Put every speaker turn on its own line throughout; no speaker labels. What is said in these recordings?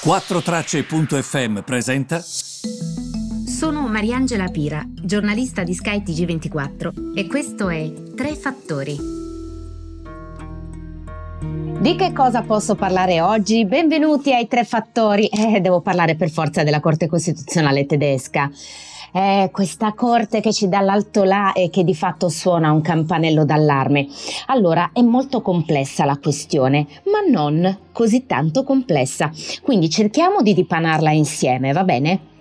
4Tracce.fm presenta.
Sono Mariangela Pira, giornalista di Sky TG24 e questo è Tre Fattori. Di che cosa posso parlare oggi? Benvenuti ai Tre Fattori. Eh, devo parlare per forza della Corte Costituzionale tedesca eh, questa corte che ci dà l'alto là e che di fatto suona un campanello d'allarme. Allora è molto complessa la questione, ma non così tanto complessa. Quindi cerchiamo di dipanarla insieme, va bene?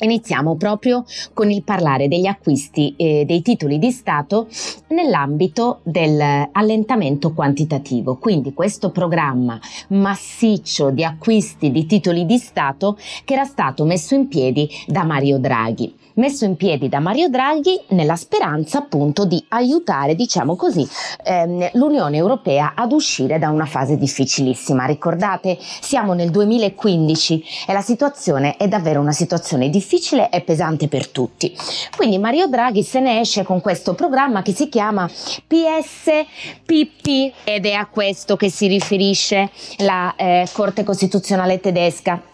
Iniziamo proprio con il parlare degli acquisti eh, dei titoli di Stato nell'ambito dell'allentamento quantitativo. Quindi questo programma massiccio di acquisti di titoli di Stato che era stato messo in piedi da Mario Draghi messo in piedi da Mario Draghi nella speranza appunto di aiutare, diciamo così, ehm, l'Unione Europea ad uscire da una fase difficilissima. Ricordate, siamo nel 2015 e la situazione è davvero una situazione difficile e pesante per tutti. Quindi Mario Draghi se ne esce con questo programma che si chiama PSPP ed è a questo che si riferisce la eh, Corte Costituzionale tedesca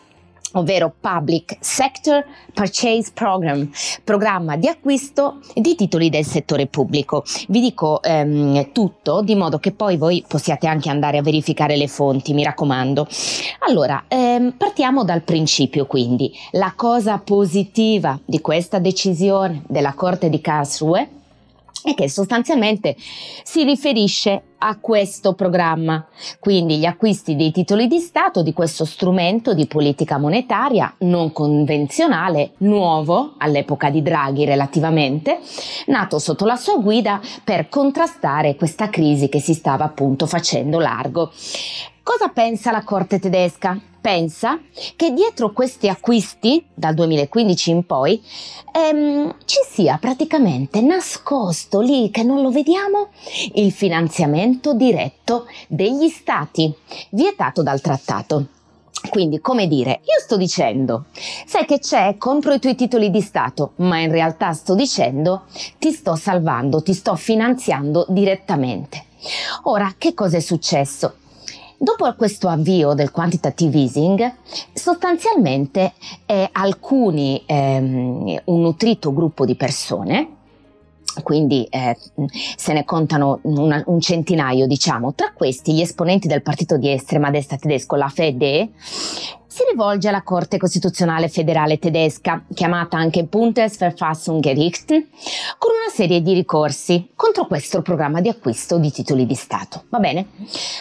ovvero Public Sector Purchase Program, programma di acquisto di titoli del settore pubblico. Vi dico ehm, tutto di modo che poi voi possiate anche andare a verificare le fonti, mi raccomando. Allora, ehm, partiamo dal principio quindi. La cosa positiva di questa decisione della Corte di Karlsruhe e che sostanzialmente si riferisce a questo programma, quindi gli acquisti dei titoli di Stato di questo strumento di politica monetaria non convenzionale, nuovo all'epoca di Draghi relativamente, nato sotto la sua guida per contrastare questa crisi che si stava appunto facendo largo. Cosa pensa la Corte tedesca? Pensa che dietro questi acquisti, dal 2015 in poi, ehm, ci sia praticamente nascosto lì, che non lo vediamo, il finanziamento diretto degli stati, vietato dal trattato. Quindi, come dire, io sto dicendo, sai che c'è, compro i tuoi titoli di Stato, ma in realtà sto dicendo, ti sto salvando, ti sto finanziando direttamente. Ora, che cosa è successo? Dopo questo avvio del quantitative easing, sostanzialmente eh, alcuni, ehm, un nutrito gruppo di persone, quindi eh, se ne contano una, un centinaio, diciamo, tra questi gli esponenti del partito di estrema destra tedesco, la FED, si rivolge alla Corte Costituzionale Federale tedesca, chiamata anche Bundesverfassungsgericht, con una serie di ricorsi contro questo programma di acquisto di titoli di Stato. Va bene?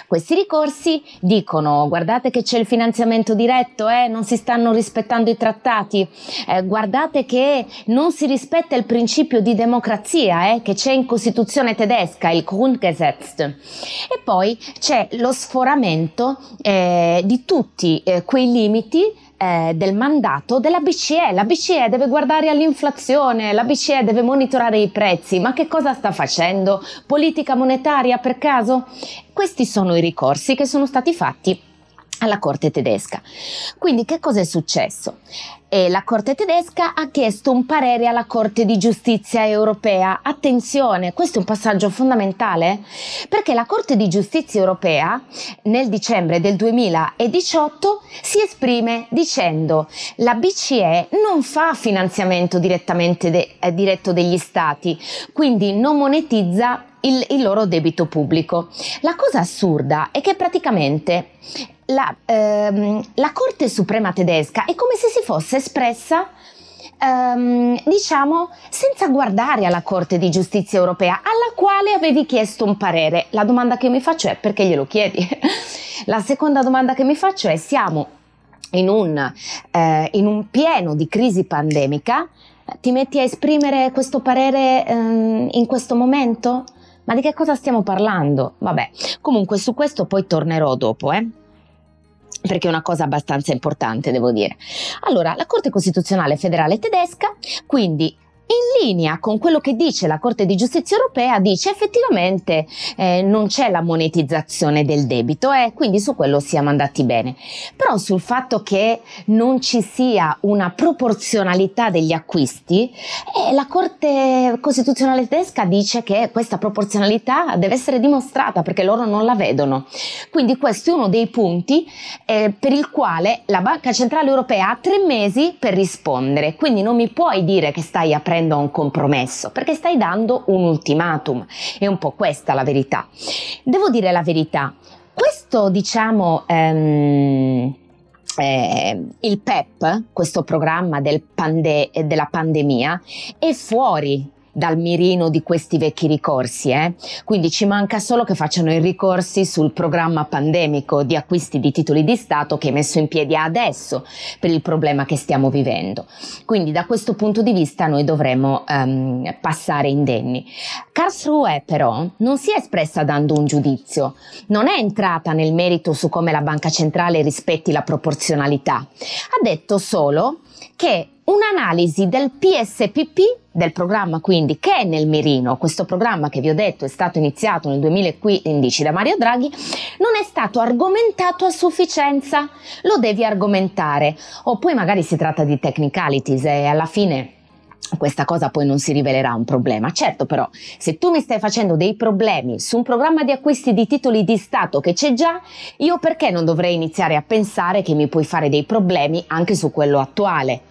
Questi ricorsi dicono guardate che c'è il finanziamento diretto, eh, non si stanno rispettando i trattati, eh, guardate che non si rispetta il principio di democrazia eh, che c'è in Costituzione tedesca, il Grundgesetz. E poi c'è lo sforamento eh, di tutti eh, quei libri limiti eh, del mandato della BCE. La BCE deve guardare all'inflazione, la BCE deve monitorare i prezzi, ma che cosa sta facendo? Politica monetaria per caso? Questi sono i ricorsi che sono stati fatti alla Corte tedesca. Quindi che cosa è successo? E la Corte tedesca ha chiesto un parere alla Corte di giustizia europea. Attenzione, questo è un passaggio fondamentale perché la Corte di giustizia europea nel dicembre del 2018 si esprime dicendo la BCE non fa finanziamento direttamente de- eh, diretto degli stati, quindi non monetizza il, il, loro debito pubblico. La cosa assurda è che praticamente la, ehm, la Corte Suprema tedesca è come se si fosse espressa Um, diciamo senza guardare alla Corte di Giustizia europea, alla quale avevi chiesto un parere. La domanda che mi faccio è perché glielo chiedi? La seconda domanda che mi faccio è siamo in un, eh, in un pieno di crisi pandemica, ti metti a esprimere questo parere um, in questo momento? Ma di che cosa stiamo parlando? Vabbè, comunque su questo poi tornerò dopo, eh perché è una cosa abbastanza importante, devo dire. Allora, la Corte Costituzionale Federale tedesca quindi in linea con quello che dice la Corte di Giustizia europea, dice effettivamente eh, non c'è la monetizzazione del debito e eh, quindi su quello siamo andati bene. Però sul fatto che non ci sia una proporzionalità degli acquisti, eh, la Corte Costituzionale tedesca dice che questa proporzionalità deve essere dimostrata perché loro non la vedono. Quindi questo è uno dei punti eh, per il quale la Banca Centrale Europea ha tre mesi per rispondere. Quindi non mi puoi dire che stai aprendo aprendo a un compromesso, perché stai dando un ultimatum. È un po' questa la verità. Devo dire la verità. Questo, diciamo, ehm, eh, il PEP, questo programma del pande- della pandemia, è fuori dal mirino di questi vecchi ricorsi, eh? quindi ci manca solo che facciano i ricorsi sul programma pandemico di acquisti di titoli di Stato che è messo in piedi adesso per il problema che stiamo vivendo. Quindi da questo punto di vista noi dovremo um, passare indenni. Karlsruhe però non si è espressa dando un giudizio, non è entrata nel merito su come la banca centrale rispetti la proporzionalità, ha detto solo che un'analisi del PSPP, del programma quindi che è nel mirino, questo programma che vi ho detto è stato iniziato nel 2015 da Mario Draghi, non è stato argomentato a sufficienza, lo devi argomentare. O poi magari si tratta di technicalities e alla fine questa cosa poi non si rivelerà un problema. Certo però, se tu mi stai facendo dei problemi su un programma di acquisti di titoli di Stato che c'è già, io perché non dovrei iniziare a pensare che mi puoi fare dei problemi anche su quello attuale?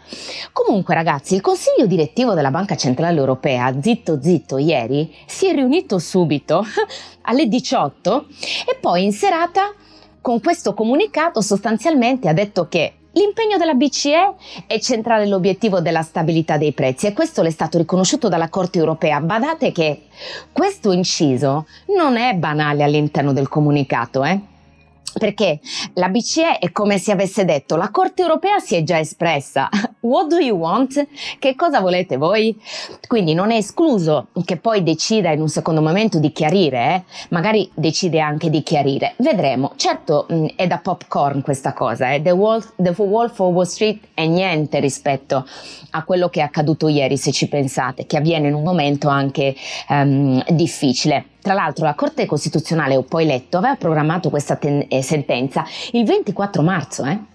Comunque ragazzi, il Consiglio direttivo della Banca Centrale Europea, zitto zitto, ieri si è riunito subito alle 18 e poi in serata con questo comunicato sostanzialmente ha detto che L'impegno della BCE è centrare l'obiettivo della stabilità dei prezzi e questo le è stato riconosciuto dalla Corte europea. Badate che questo inciso non è banale all'interno del comunicato, eh? Perché la BCE è come se avesse detto la Corte europea si è già espressa. What do you want? Che cosa volete voi? Quindi non è escluso che poi decida in un secondo momento di chiarire, eh? magari decide anche di chiarire. Vedremo. Certo mh, mm, è da popcorn questa cosa, eh? The, Wolf, The Wolf of Wall Street è niente rispetto a quello che è accaduto ieri, se ci pensate, che avviene in un momento anche um, difficile. Tra l'altro la Corte Costituzionale, ho poi letto, aveva programmato questa ten- eh, sentenza il 24 marzo, eh?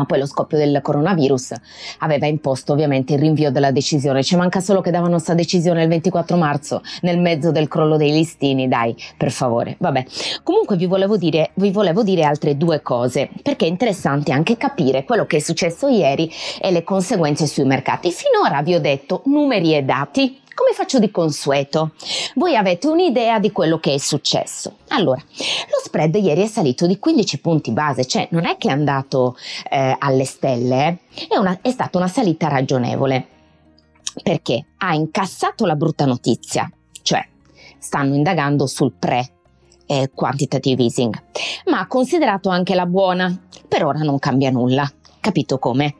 Ma poi lo scoppio del coronavirus aveva imposto ovviamente il rinvio della decisione. Ci manca solo che davano questa decisione il 24 marzo, nel mezzo del crollo dei listini, dai, per favore. Vabbè, comunque vi volevo dire, vi volevo dire altre due cose, perché è interessante anche capire quello che è successo ieri e le conseguenze sui mercati. Finora vi ho detto numeri e dati, come faccio di consueto? Voi avete un'idea di quello che è successo. Allora, lo spread ieri è salito di 15 punti base, cioè non è che è andato eh, alle stelle, eh? è, una, è stata una salita ragionevole. Perché ha incassato la brutta notizia, cioè stanno indagando sul pre eh, quantitative easing, ma ha considerato anche la buona. Per ora non cambia nulla. Capito come?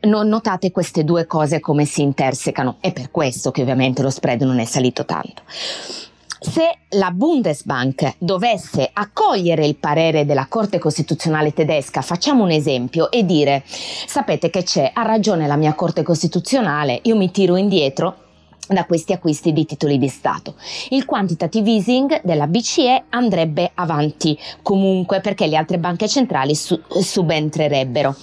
Non notate queste due cose come si intersecano, è per questo che ovviamente lo spread non è salito tanto. Se la Bundesbank dovesse accogliere il parere della Corte Costituzionale tedesca, facciamo un esempio, e dire sapete che c'è, ha ragione la mia Corte Costituzionale, io mi tiro indietro, da questi acquisti di titoli di Stato. Il quantitative easing della BCE andrebbe avanti comunque perché le altre banche centrali su- subentrerebbero.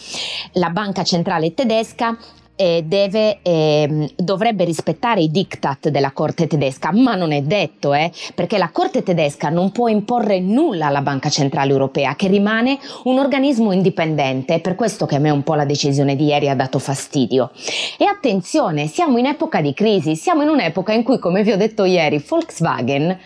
La banca centrale tedesca eh, deve, eh, dovrebbe rispettare i diktat della Corte tedesca, ma non è detto, eh, perché la Corte tedesca non può imporre nulla alla Banca Centrale Europea, che rimane un organismo indipendente, è per questo che a me un po' la decisione di ieri ha dato fastidio. E attenzione, siamo in epoca di crisi, siamo in un'epoca in cui, come vi ho detto ieri, Volkswagen,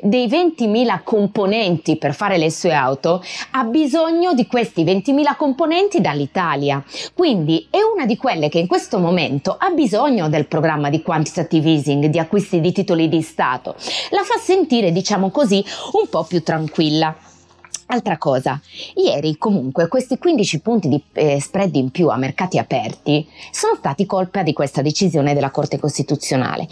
dei 20.000 componenti per fare le sue auto, ha bisogno di questi 20.000 componenti dall'Italia. Quindi è una di quelle che in questo momento ha bisogno del programma di quantitative easing, di acquisti di titoli di Stato. La fa sentire, diciamo così, un po' più tranquilla. Altra cosa, ieri comunque questi 15 punti di eh, spread in più a mercati aperti sono stati colpa di questa decisione della Corte Costituzionale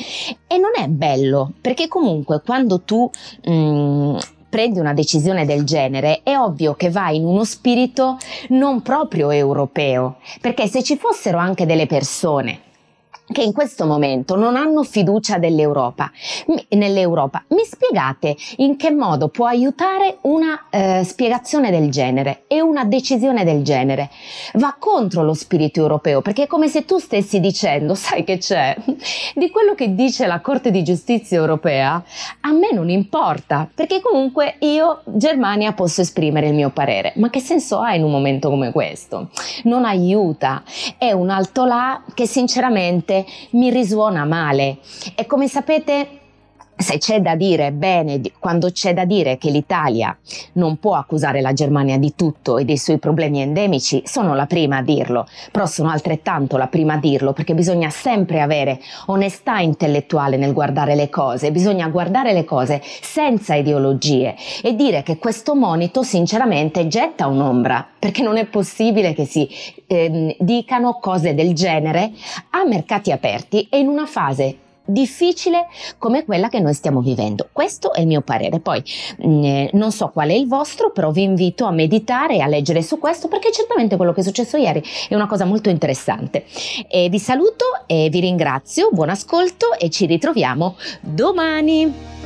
e non è bello perché comunque quando tu mh, mm, prendi una decisione del genere, è ovvio che vai in uno spirito non proprio europeo, perché se ci fossero anche delle persone che in questo momento non hanno fiducia nell'Europa. Mi spiegate in che modo può aiutare una eh, spiegazione del genere e una decisione del genere? Va contro lo spirito europeo perché è come se tu stessi dicendo, sai che c'è, di quello che dice la Corte di Giustizia europea, a me non importa perché comunque io, Germania, posso esprimere il mio parere. Ma che senso ha in un momento come questo? Non aiuta, è un alto là che sinceramente mi risuona male. E come sapete se c'è da dire bene, quando c'è da dire che l'Italia non può accusare la Germania di tutto e dei suoi problemi endemici, sono la prima a dirlo, però sono altrettanto la prima a dirlo perché bisogna sempre avere onestà intellettuale nel guardare le cose, bisogna guardare le cose senza ideologie e dire che questo monito sinceramente getta un'ombra, perché non è possibile che si eh, dicano cose del genere a mercati aperti e in una fase difficile come quella che noi stiamo vivendo. Questo è il mio parere. Poi mm, eh, non so qual è il vostro, però vi invito a meditare e a leggere su questo perché certamente quello che è successo ieri è una cosa molto interessante. E vi saluto e vi ringrazio, buon ascolto e ci ritroviamo domani.